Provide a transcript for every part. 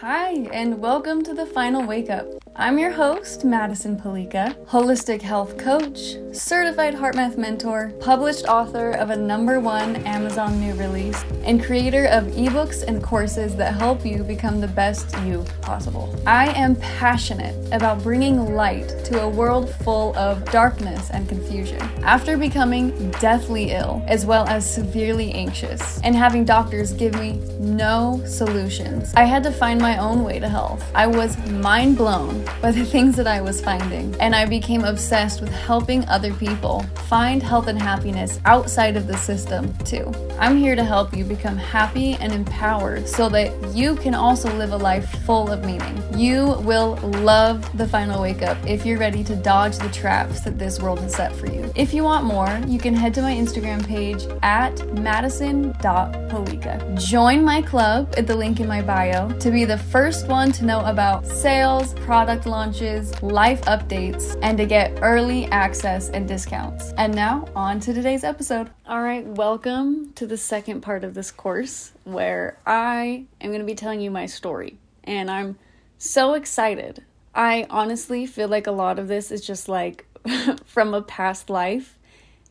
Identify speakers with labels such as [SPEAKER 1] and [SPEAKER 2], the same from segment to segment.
[SPEAKER 1] Hi, and welcome to the Final Wake Up. I'm your host, Madison Palica, holistic health coach, certified HeartMath mentor, published author of a number one Amazon new release, and creator of ebooks and courses that help you become the best you possible. I am passionate about bringing light to a world full of darkness and confusion. After becoming deathly ill, as well as severely anxious, and having doctors give me no solutions, I had to find my own way to health. I was mind blown by the things that I was finding, and I became obsessed with helping other people find health and happiness outside of the system, too. I'm here to help you become happy and empowered so that you can also live a life full of meaning. You will love the final wake up if you're ready to dodge the traps that this world has set for you. If you want more, you can head to my Instagram page at madison.palica. Join my club at the link in my bio to be the first one to know about sales, product launches, life updates, and to get early access and discounts. And now, on to today's episode. All right, welcome to the second part of this course where I am going to be telling you my story. And I'm so excited. I honestly feel like a lot of this is just like from a past life.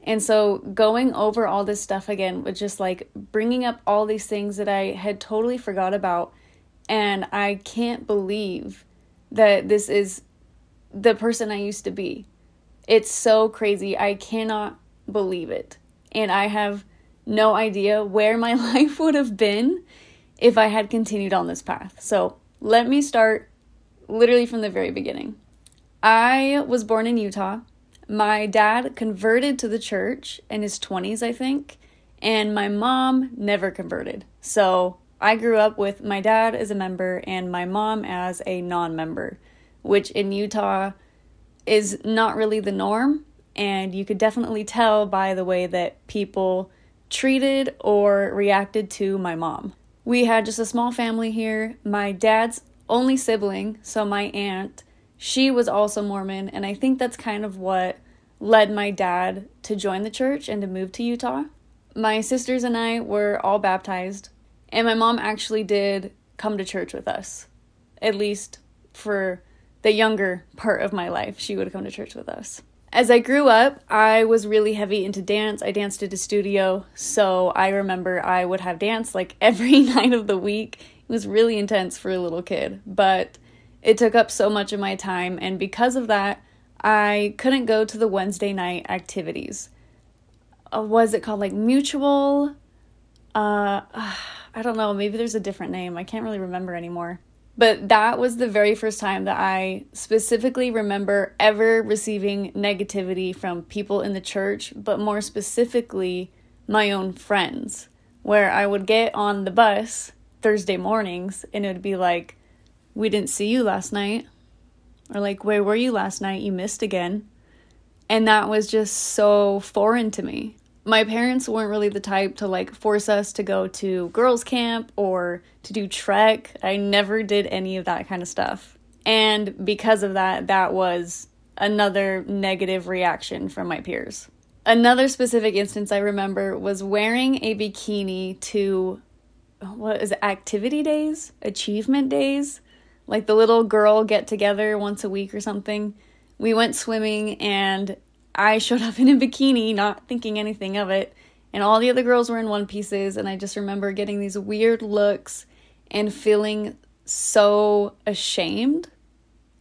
[SPEAKER 1] And so going over all this stuff again was just like bringing up all these things that I had totally forgot about. And I can't believe that this is the person I used to be. It's so crazy. I cannot believe it. And I have no idea where my life would have been if I had continued on this path. So let me start literally from the very beginning. I was born in Utah. My dad converted to the church in his 20s, I think, and my mom never converted. So I grew up with my dad as a member and my mom as a non member, which in Utah is not really the norm. And you could definitely tell by the way that people treated or reacted to my mom. We had just a small family here. My dad's only sibling, so my aunt, she was also Mormon, and I think that's kind of what led my dad to join the church and to move to Utah. My sisters and I were all baptized, and my mom actually did come to church with us, at least for the younger part of my life. She would come to church with us. As I grew up, I was really heavy into dance. I danced at a studio, so I remember I would have dance like every night of the week. It was really intense for a little kid, but it took up so much of my time, and because of that, I couldn't go to the Wednesday night activities. Uh, was it called like mutual? Uh, I don't know. Maybe there's a different name. I can't really remember anymore. But that was the very first time that I specifically remember ever receiving negativity from people in the church, but more specifically, my own friends, where I would get on the bus Thursday mornings and it would be like, We didn't see you last night. Or like, Where were you last night? You missed again. And that was just so foreign to me my parents weren't really the type to like force us to go to girls camp or to do trek. I never did any of that kind of stuff. And because of that, that was another negative reaction from my peers. Another specific instance I remember was wearing a bikini to what is it, activity days, achievement days, like the little girl get together once a week or something. We went swimming and I showed up in a bikini, not thinking anything of it, and all the other girls were in one pieces, and I just remember getting these weird looks and feeling so ashamed.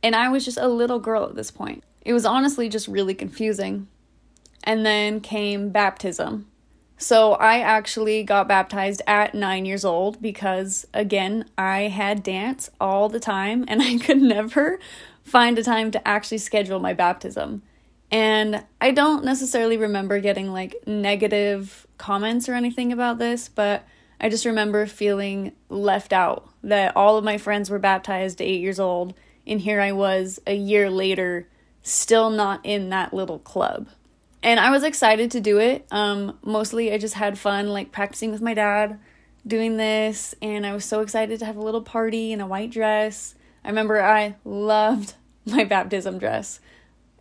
[SPEAKER 1] And I was just a little girl at this point. It was honestly just really confusing. And then came baptism. So I actually got baptized at nine years old because, again, I had dance all the time and I could never find a time to actually schedule my baptism. And I don't necessarily remember getting like negative comments or anything about this, but I just remember feeling left out that all of my friends were baptized eight years old, and here I was a year later, still not in that little club. And I was excited to do it. Um, mostly, I just had fun, like practicing with my dad, doing this, and I was so excited to have a little party in a white dress. I remember I loved my baptism dress.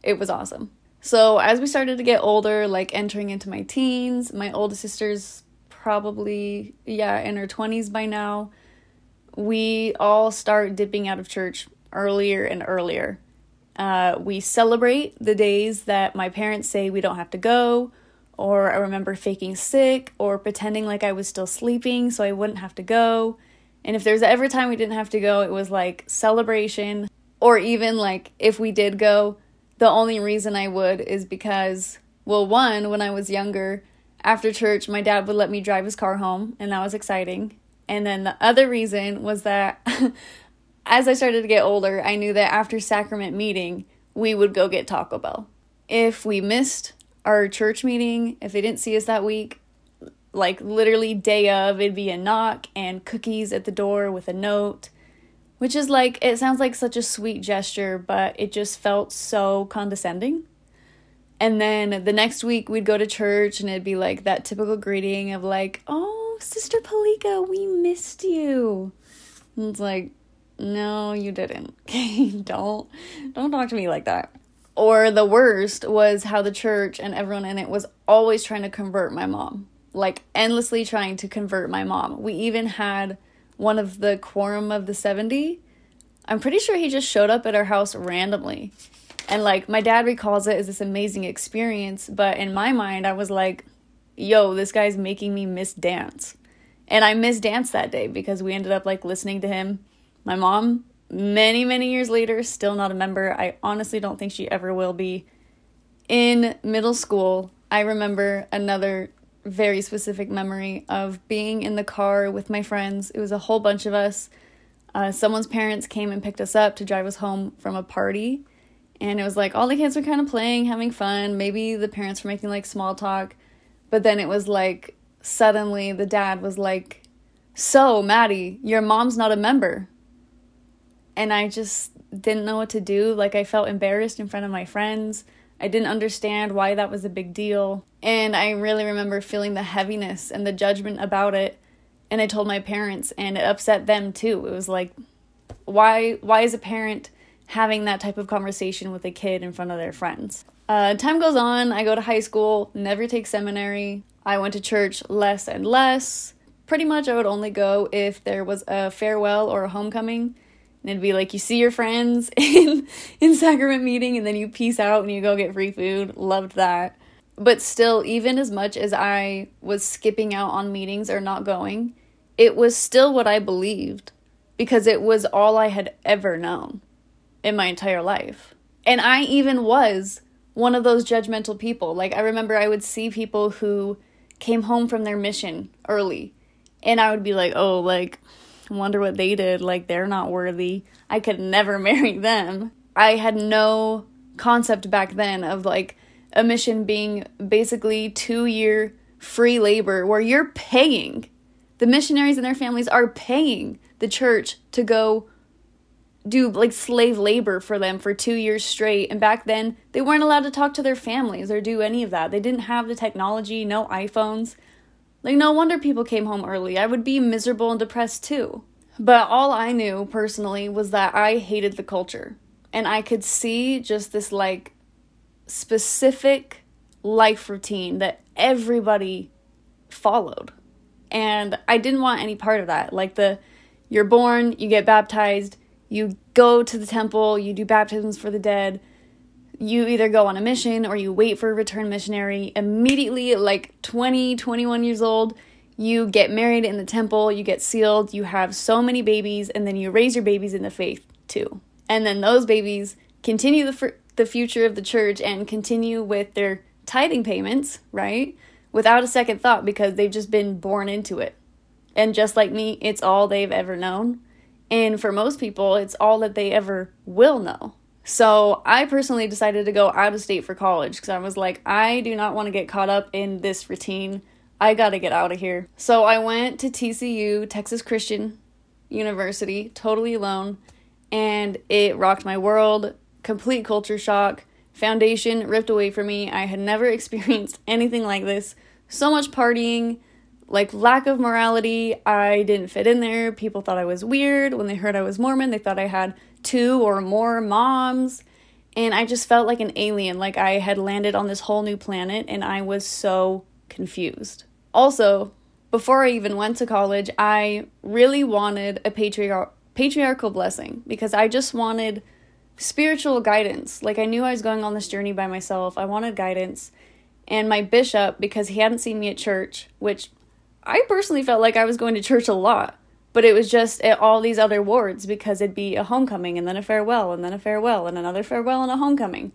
[SPEAKER 1] It was awesome. So, as we started to get older, like entering into my teens, my oldest sister's probably, yeah, in her 20s by now. we all start dipping out of church earlier and earlier. Uh, we celebrate the days that my parents say we don't have to go, or I remember faking sick or pretending like I was still sleeping so I wouldn't have to go. And if there's ever time we didn't have to go, it was like celebration, or even like if we did go, the only reason I would is because, well, one, when I was younger, after church, my dad would let me drive his car home, and that was exciting. And then the other reason was that as I started to get older, I knew that after sacrament meeting, we would go get Taco Bell. If we missed our church meeting, if they didn't see us that week, like literally day of, it'd be a knock and cookies at the door with a note, which is like, it sounds like such a sweet gesture, but it just felt so condescending. And then the next week we'd go to church and it'd be like that typical greeting of like, "Oh, Sister Palica, we missed you." And it's like, "No, you didn't. don't don't talk to me like that." Or the worst was how the church and everyone in it was always trying to convert my mom. Like endlessly trying to convert my mom. We even had one of the quorum of the 70. I'm pretty sure he just showed up at our house randomly and like my dad recalls it as this amazing experience, but in my mind, I was like, yo, this guy's making me miss dance. And I missed dance that day because we ended up like listening to him. My mom, many, many years later, still not a member. I honestly don't think she ever will be. In middle school, I remember another very specific memory of being in the car with my friends. It was a whole bunch of us. Uh, someone's parents came and picked us up to drive us home from a party and it was like all the kids were kind of playing, having fun. Maybe the parents were making like small talk, but then it was like suddenly the dad was like, "So, Maddie, your mom's not a member." And I just didn't know what to do. Like I felt embarrassed in front of my friends. I didn't understand why that was a big deal. And I really remember feeling the heaviness and the judgment about it. And I told my parents and it upset them too. It was like why why is a parent having that type of conversation with a kid in front of their friends. Uh, time goes on, I go to high school, never take seminary. I went to church less and less. Pretty much, I would only go if there was a farewell or a homecoming. And it'd be like you see your friends in in sacrament meeting, and then you peace out and you go get free food. Loved that. But still, even as much as I was skipping out on meetings or not going, it was still what I believed because it was all I had ever known in my entire life. And I even was one of those judgmental people. Like, I remember I would see people who came home from their mission early, and I would be like, oh, like, wonder what they did. Like, they're not worthy. I could never marry them. I had no concept back then of like a mission being basically two year free labor where you're paying. The missionaries and their families are paying the church to go do like slave labor for them for two years straight. And back then, they weren't allowed to talk to their families or do any of that. They didn't have the technology, no iPhones. Like, no wonder people came home early. I would be miserable and depressed too. But all I knew personally was that I hated the culture. And I could see just this like specific life routine that everybody followed. And I didn't want any part of that. Like, the you're born, you get baptized, you go to the temple, you do baptisms for the dead. You either go on a mission or you wait for a return missionary. Immediately, like 20, 21 years old, you get married in the temple, you get sealed, you have so many babies, and then you raise your babies in the faith too. And then those babies continue the, f- the future of the church and continue with their tithing payments, right? Without a second thought because they've just been born into it. And just like me, it's all they've ever known. And for most people, it's all that they ever will know. So I personally decided to go out of state for college because I was like, I do not want to get caught up in this routine. I got to get out of here. So I went to TCU, Texas Christian University, totally alone, and it rocked my world. Complete culture shock. Foundation ripped away from me. I had never experienced anything like this. So much partying, like lack of morality. I didn't fit in there. People thought I was weird. When they heard I was Mormon, they thought I had two or more moms. And I just felt like an alien, like I had landed on this whole new planet and I was so confused. Also, before I even went to college, I really wanted a patriarch patriarchal blessing because I just wanted spiritual guidance. Like I knew I was going on this journey by myself. I wanted guidance. And my bishop, because he hadn't seen me at church, which I personally felt like I was going to church a lot, but it was just at all these other wards because it'd be a homecoming and then a farewell and then a farewell and another farewell and a homecoming.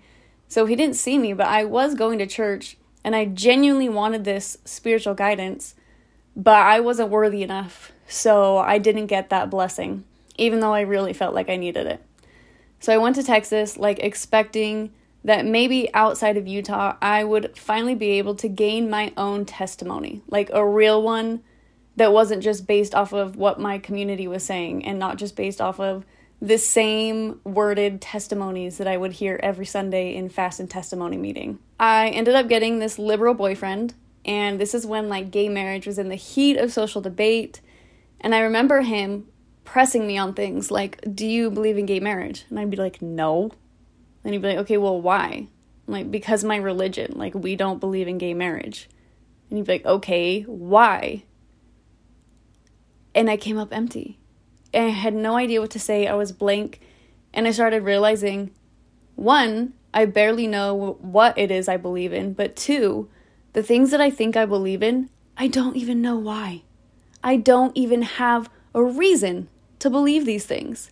[SPEAKER 1] So he didn't see me, but I was going to church and I genuinely wanted this spiritual guidance but I wasn't worthy enough. So I didn't get that blessing, even though I really felt like I needed it. So I went to Texas, like expecting that maybe outside of Utah, I would finally be able to gain my own testimony, like a real one that wasn't just based off of what my community was saying and not just based off of the same worded testimonies that I would hear every Sunday in fast and testimony meeting. I ended up getting this liberal boyfriend and this is when like gay marriage was in the heat of social debate. And I remember him pressing me on things like, Do you believe in gay marriage? And I'd be like, No. And he'd be like, Okay, well, why? I'm like, because my religion, like, we don't believe in gay marriage. And he'd be like, Okay, why? And I came up empty. And I had no idea what to say. I was blank. And I started realizing one, I barely know what it is I believe in, but two, the things that I think I believe in, I don't even know why. I don't even have a reason to believe these things.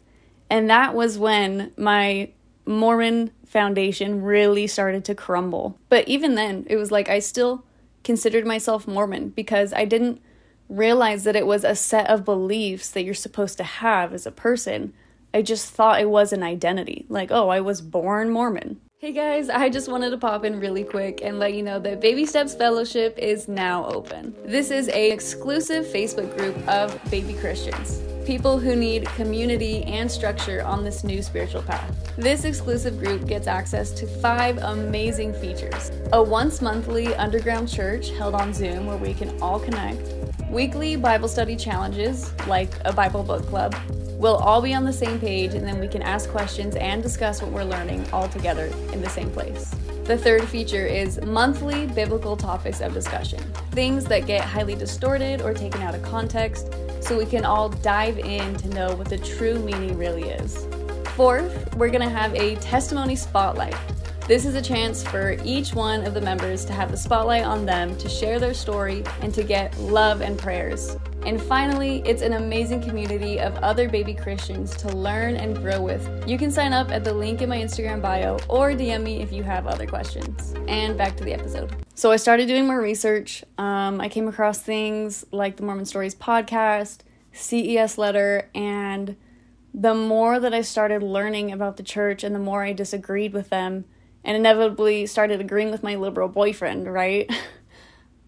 [SPEAKER 1] And that was when my Mormon foundation really started to crumble. But even then, it was like I still considered myself Mormon because I didn't realize that it was a set of beliefs that you're supposed to have as a person. I just thought it was an identity. Like, oh, I was born Mormon. Hey guys, I just wanted to pop in really quick and let you know that Baby Steps Fellowship is now open. This is a exclusive Facebook group of baby Christians, people who need community and structure on this new spiritual path. This exclusive group gets access to five amazing features. A once monthly underground church held on Zoom where we can all connect, weekly Bible study challenges like a Bible book club, We'll all be on the same page and then we can ask questions and discuss what we're learning all together in the same place. The third feature is monthly biblical topics of discussion, things that get highly distorted or taken out of context, so we can all dive in to know what the true meaning really is. Fourth, we're gonna have a testimony spotlight. This is a chance for each one of the members to have the spotlight on them to share their story and to get love and prayers. And finally, it's an amazing community of other baby Christians to learn and grow with. You can sign up at the link in my Instagram bio or DM me if you have other questions. And back to the episode. So I started doing more research. Um, I came across things like the Mormon Stories podcast, CES letter, and the more that I started learning about the church and the more I disagreed with them, and inevitably started agreeing with my liberal boyfriend, right?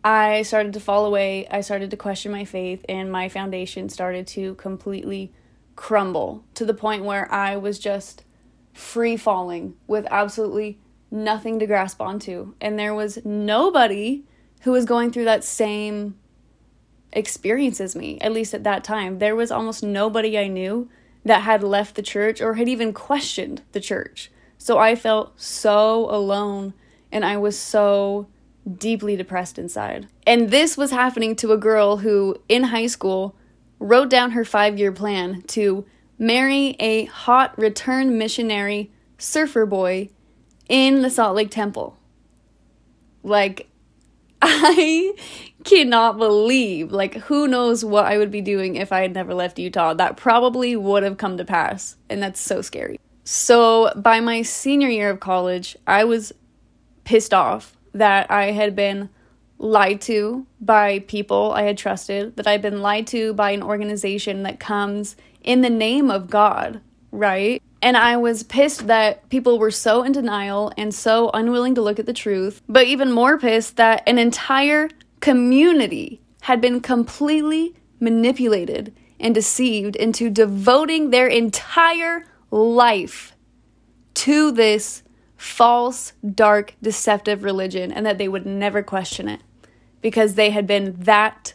[SPEAKER 1] I started to fall away. I started to question my faith, and my foundation started to completely crumble to the point where I was just free falling with absolutely nothing to grasp onto. And there was nobody who was going through that same experience as me, at least at that time. There was almost nobody I knew that had left the church or had even questioned the church. So I felt so alone and I was so deeply depressed inside. And this was happening to a girl who, in high school, wrote down her five year plan to marry a hot return missionary surfer boy in the Salt Lake Temple. Like, I cannot believe, like, who knows what I would be doing if I had never left Utah. That probably would have come to pass, and that's so scary. So, by my senior year of college, I was pissed off that I had been lied to by people I had trusted, that I'd been lied to by an organization that comes in the name of God, right? And I was pissed that people were so in denial and so unwilling to look at the truth, but even more pissed that an entire community had been completely manipulated and deceived into devoting their entire life to this false, dark, deceptive religion and that they would never question it because they had been that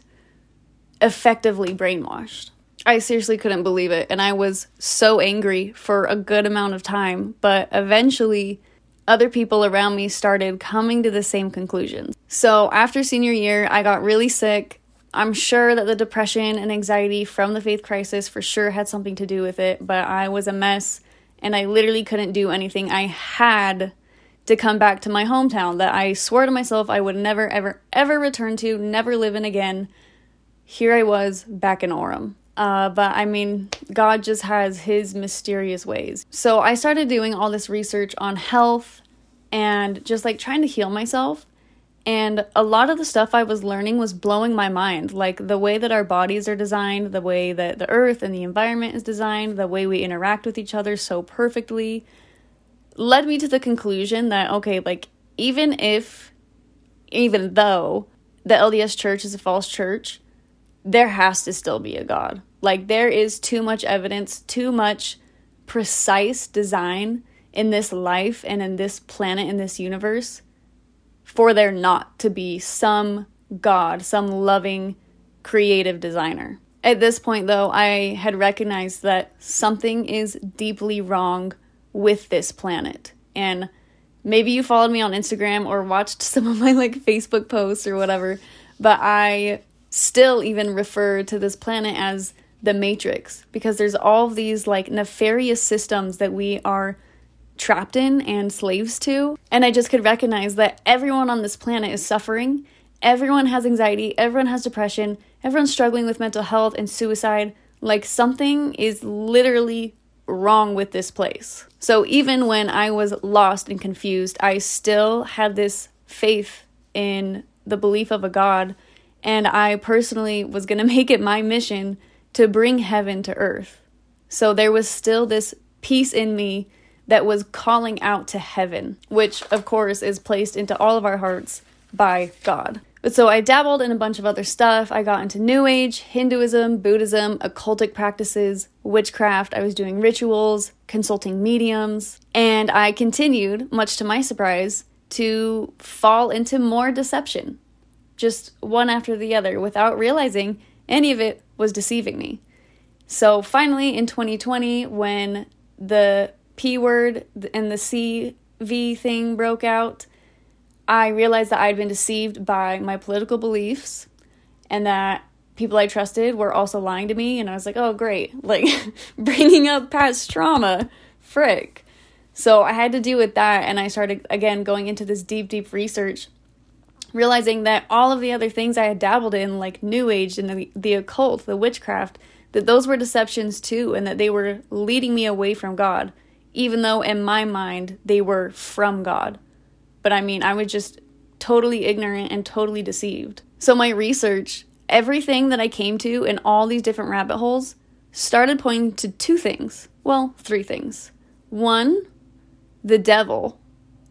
[SPEAKER 1] effectively brainwashed. I seriously couldn't believe it and I was so angry for a good amount of time, but eventually other people around me started coming to the same conclusions. So after senior year, I got really sick I'm sure that the depression and anxiety from the faith crisis for sure had something to do with it, but I was a mess and I literally couldn't do anything. I had to come back to my hometown that I swore to myself I would never, ever, ever return to, never live in again. Here I was back in Orem. Uh, but I mean, God just has his mysterious ways. So I started doing all this research on health and just like trying to heal myself. And a lot of the stuff I was learning was blowing my mind. Like the way that our bodies are designed, the way that the earth and the environment is designed, the way we interact with each other so perfectly led me to the conclusion that, okay, like even if, even though the LDS church is a false church, there has to still be a God. Like there is too much evidence, too much precise design in this life and in this planet, in this universe, for there not to be some God, some loving, creative designer. At this point, though, I had recognized that something is deeply wrong with this planet. And maybe you followed me on Instagram or watched some of my like Facebook posts or whatever, but I still even refer to this planet as the matrix because there's all these like nefarious systems that we are trapped in and slaves to. And I just could recognize that everyone on this planet is suffering. Everyone has anxiety, everyone has depression, everyone's struggling with mental health and suicide. Like something is literally wrong with this place. So even when I was lost and confused, I still had this faith in the belief of a God. And I personally was going to make it my mission to bring heaven to earth. So there was still this peace in me that was calling out to heaven, which of course is placed into all of our hearts by God. So I dabbled in a bunch of other stuff. I got into New Age, Hinduism, Buddhism, occultic practices, witchcraft. I was doing rituals, consulting mediums, and I continued, much to my surprise, to fall into more deception, just one after the other, without realizing any of it was deceiving me. So finally, in 2020, when the P word and the CV thing broke out, I realized that I'd been deceived by my political beliefs and that people I trusted were also lying to me. And I was like, oh, great. Like, bringing up past trauma. Frick. So I had to deal with that. And I started, again, going into this deep, deep research, realizing that all of the other things I had dabbled in, like New Age and the, the occult, the witchcraft, that those were deceptions too, and that they were leading me away from God, even though in my mind they were from God. But I mean, I was just totally ignorant and totally deceived. So, my research, everything that I came to in all these different rabbit holes, started pointing to two things. Well, three things. One, the devil,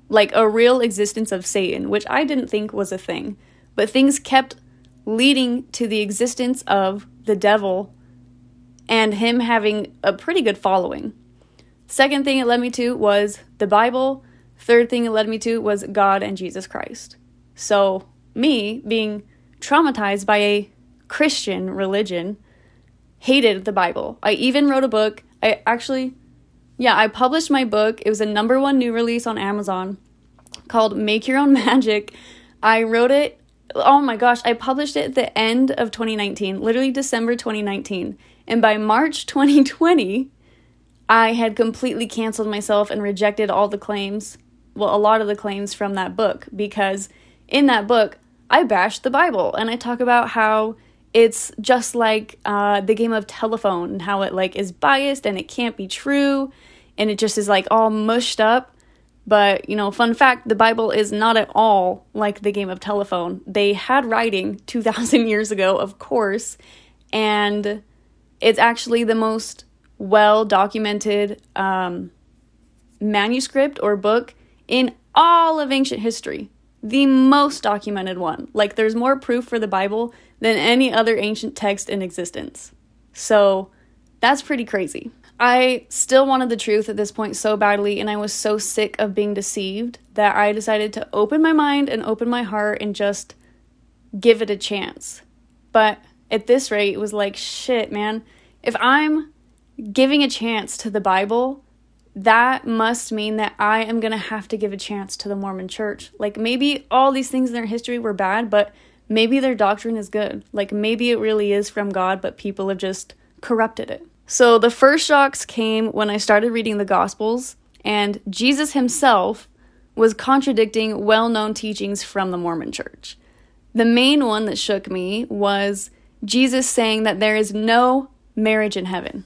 [SPEAKER 1] like a real existence of Satan, which I didn't think was a thing, but things kept leading to the existence of the devil and him having a pretty good following. Second thing it led me to was the Bible Third thing it led me to was God and Jesus Christ. So, me being traumatized by a Christian religion, hated the Bible. I even wrote a book. I actually, yeah, I published my book. It was a number one new release on Amazon called Make Your Own Magic. I wrote it, oh my gosh, I published it at the end of 2019, literally December 2019. And by March 2020, I had completely canceled myself and rejected all the claims well, a lot of the claims from that book because in that book, I bash the Bible and I talk about how it's just like uh, the game of telephone and how it like is biased and it can't be true and it just is like all mushed up. But, you know, fun fact the Bible is not at all like the game of telephone. They had writing 2,000 years ago, of course, and it's actually the most well documented um, manuscript or book in all of ancient history. The most documented one. Like, there's more proof for the Bible than any other ancient text in existence. So, that's pretty crazy. I still wanted the truth at this point so badly, and I was so sick of being deceived that I decided to open my mind and open my heart and just give it a chance. But at this rate, it was like, shit, man. If I'm giving a chance to the Bible, that must mean that I am going to have to give a chance to the Mormon church. Like maybe all these things in their history were bad, but maybe their doctrine is good. Like maybe it really is from God, but people have just corrupted it. So the first shocks came when I started reading the Gospels, and Jesus himself was contradicting well known teachings from the Mormon church. The main one that shook me was Jesus saying that there is no marriage in heaven.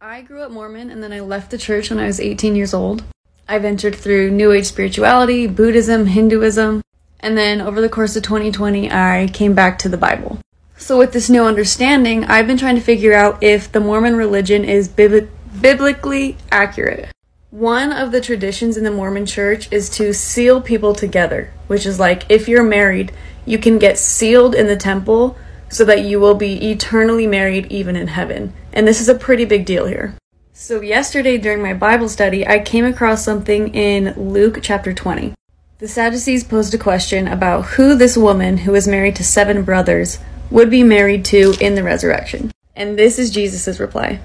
[SPEAKER 1] I grew up Mormon and then I left the church when I was 18 years old. I ventured through New Age spirituality, Buddhism, Hinduism, and then over the course of 2020, I came back to the Bible. So, with this new understanding, I've been trying to figure out if the Mormon religion is bib- biblically accurate. One of the traditions in the Mormon church is to seal people together, which is like if you're married, you can get sealed in the temple so that you will be eternally married even in heaven. And this is a pretty big deal here. So, yesterday during my Bible study, I came across something in Luke chapter 20. The Sadducees posed a question about who this woman who was married to seven brothers would be married to in the resurrection. And this is Jesus' reply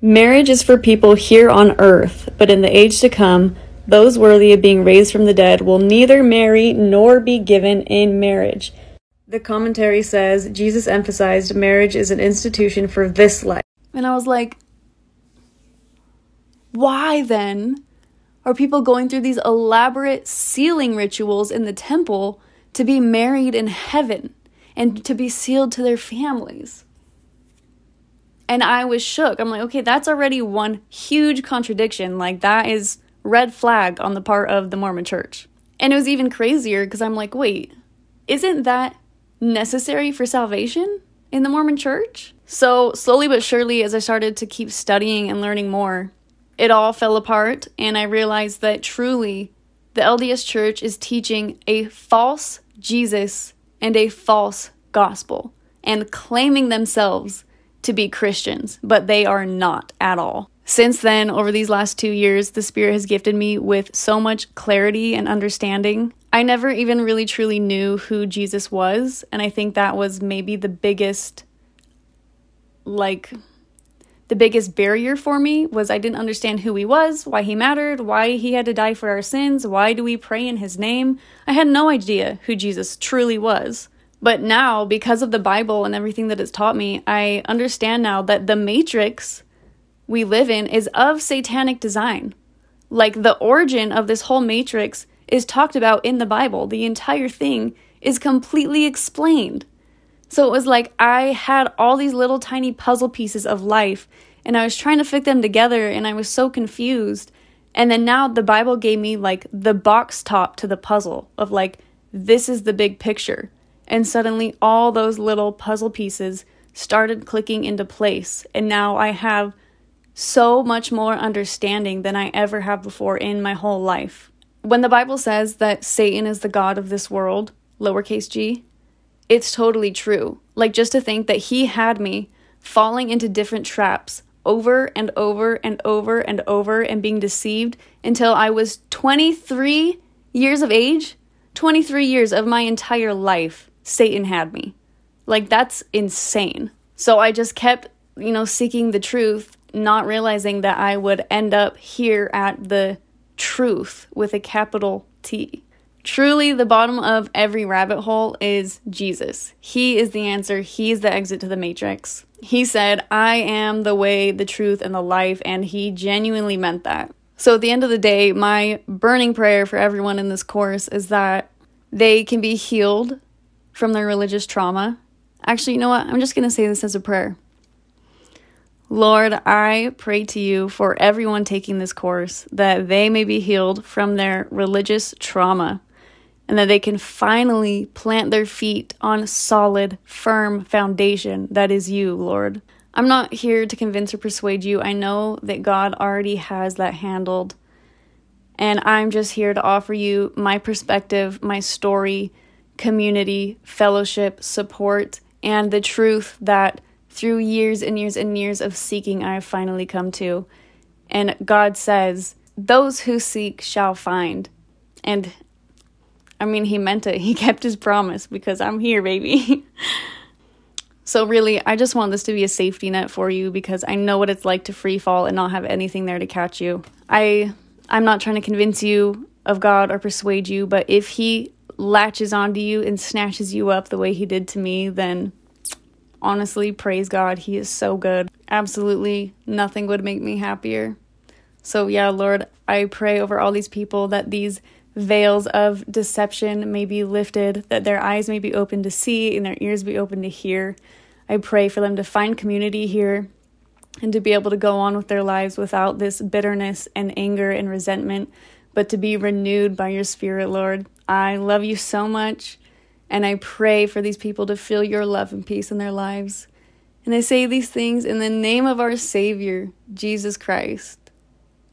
[SPEAKER 1] Marriage is for people here on earth, but in the age to come, those worthy of being raised from the dead will neither marry nor be given in marriage. The commentary says Jesus emphasized marriage is an institution for this life. And I was like, why then are people going through these elaborate sealing rituals in the temple to be married in heaven and to be sealed to their families? And I was shook. I'm like, okay, that's already one huge contradiction. Like, that is red flag on the part of the Mormon church. And it was even crazier because I'm like, wait, isn't that necessary for salvation in the Mormon church? So, slowly but surely, as I started to keep studying and learning more, it all fell apart. And I realized that truly the LDS church is teaching a false Jesus and a false gospel and claiming themselves to be Christians, but they are not at all. Since then, over these last two years, the Spirit has gifted me with so much clarity and understanding. I never even really truly knew who Jesus was, and I think that was maybe the biggest, like, the biggest barrier for me was I didn't understand who he was, why he mattered, why he had to die for our sins, why do we pray in his name. I had no idea who Jesus truly was. But now, because of the Bible and everything that it's taught me, I understand now that the matrix we live in is of satanic design. Like the origin of this whole matrix is talked about in the Bible. The entire thing is completely explained. So it was like I had all these little tiny puzzle pieces of life and I was trying to fit them together and I was so confused. And then now the Bible gave me like the box top to the puzzle of like, this is the big picture. And suddenly, all those little puzzle pieces started clicking into place. And now I have so much more understanding than I ever have before in my whole life. When the Bible says that Satan is the God of this world, lowercase g, it's totally true. Like, just to think that he had me falling into different traps over and over and over and over and being deceived until I was 23 years of age. 23 years of my entire life Satan had me. Like, that's insane. So I just kept, you know, seeking the truth, not realizing that I would end up here at the truth with a capital T. Truly, the bottom of every rabbit hole is Jesus. He is the answer, He's the exit to the matrix. He said, I am the way, the truth, and the life, and He genuinely meant that. So, at the end of the day, my burning prayer for everyone in this course is that they can be healed from their religious trauma. Actually, you know what? I'm just going to say this as a prayer. Lord, I pray to you for everyone taking this course that they may be healed from their religious trauma and that they can finally plant their feet on a solid, firm foundation that is you, Lord. I'm not here to convince or persuade you. I know that God already has that handled. And I'm just here to offer you my perspective, my story, community, fellowship, support, and the truth that through years and years and years of seeking, I have finally come to. And God says, Those who seek shall find. And I mean, He meant it. He kept His promise because I'm here, baby. so, really, I just want this to be a safety net for you because I know what it's like to free fall and not have anything there to catch you. I. I'm not trying to convince you of God or persuade you, but if He latches onto you and snatches you up the way he did to me, then honestly, praise God, he is so good. Absolutely nothing would make me happier. So, yeah, Lord, I pray over all these people that these veils of deception may be lifted, that their eyes may be open to see and their ears be open to hear. I pray for them to find community here and to be able to go on with their lives without this bitterness and anger and resentment, but to be renewed by your Spirit, Lord. I love you so much, and I pray for these people to feel your love and peace in their lives. And I say these things in the name of our Savior, Jesus Christ.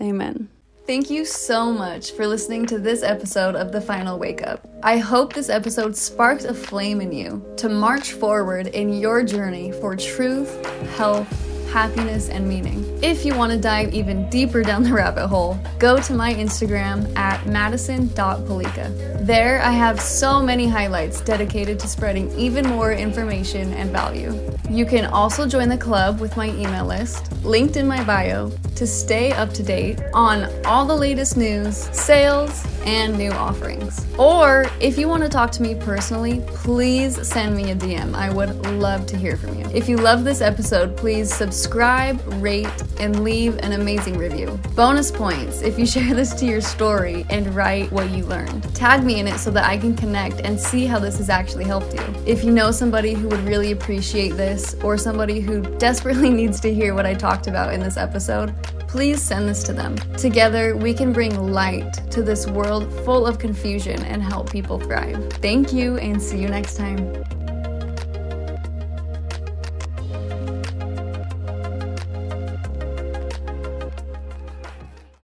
[SPEAKER 1] Amen. Thank you so much for listening to this episode of The Final Wake Up. I hope this episode sparked a flame in you to march forward in your journey for truth, health, happiness, and meaning. If you want to dive even deeper down the rabbit hole, go to my Instagram at madison.palica. There, I have so many highlights dedicated to spreading even more information and value. You can also join the club with my email list, linked in my bio, to stay up to date on all the latest news, sales, and new offerings. Or if you want to talk to me personally, please send me a DM. I would love to hear from you. If you love this episode, please subscribe, rate, and leave an amazing review. Bonus points if you share this to your story and write what you learned. Tag me in it so that I can connect and see how this has actually helped you. If you know somebody who would really appreciate this or somebody who desperately needs to hear what I talked about in this episode, please send this to them. Together, we can bring light to this world full of confusion and help people thrive. Thank you, and see you next time.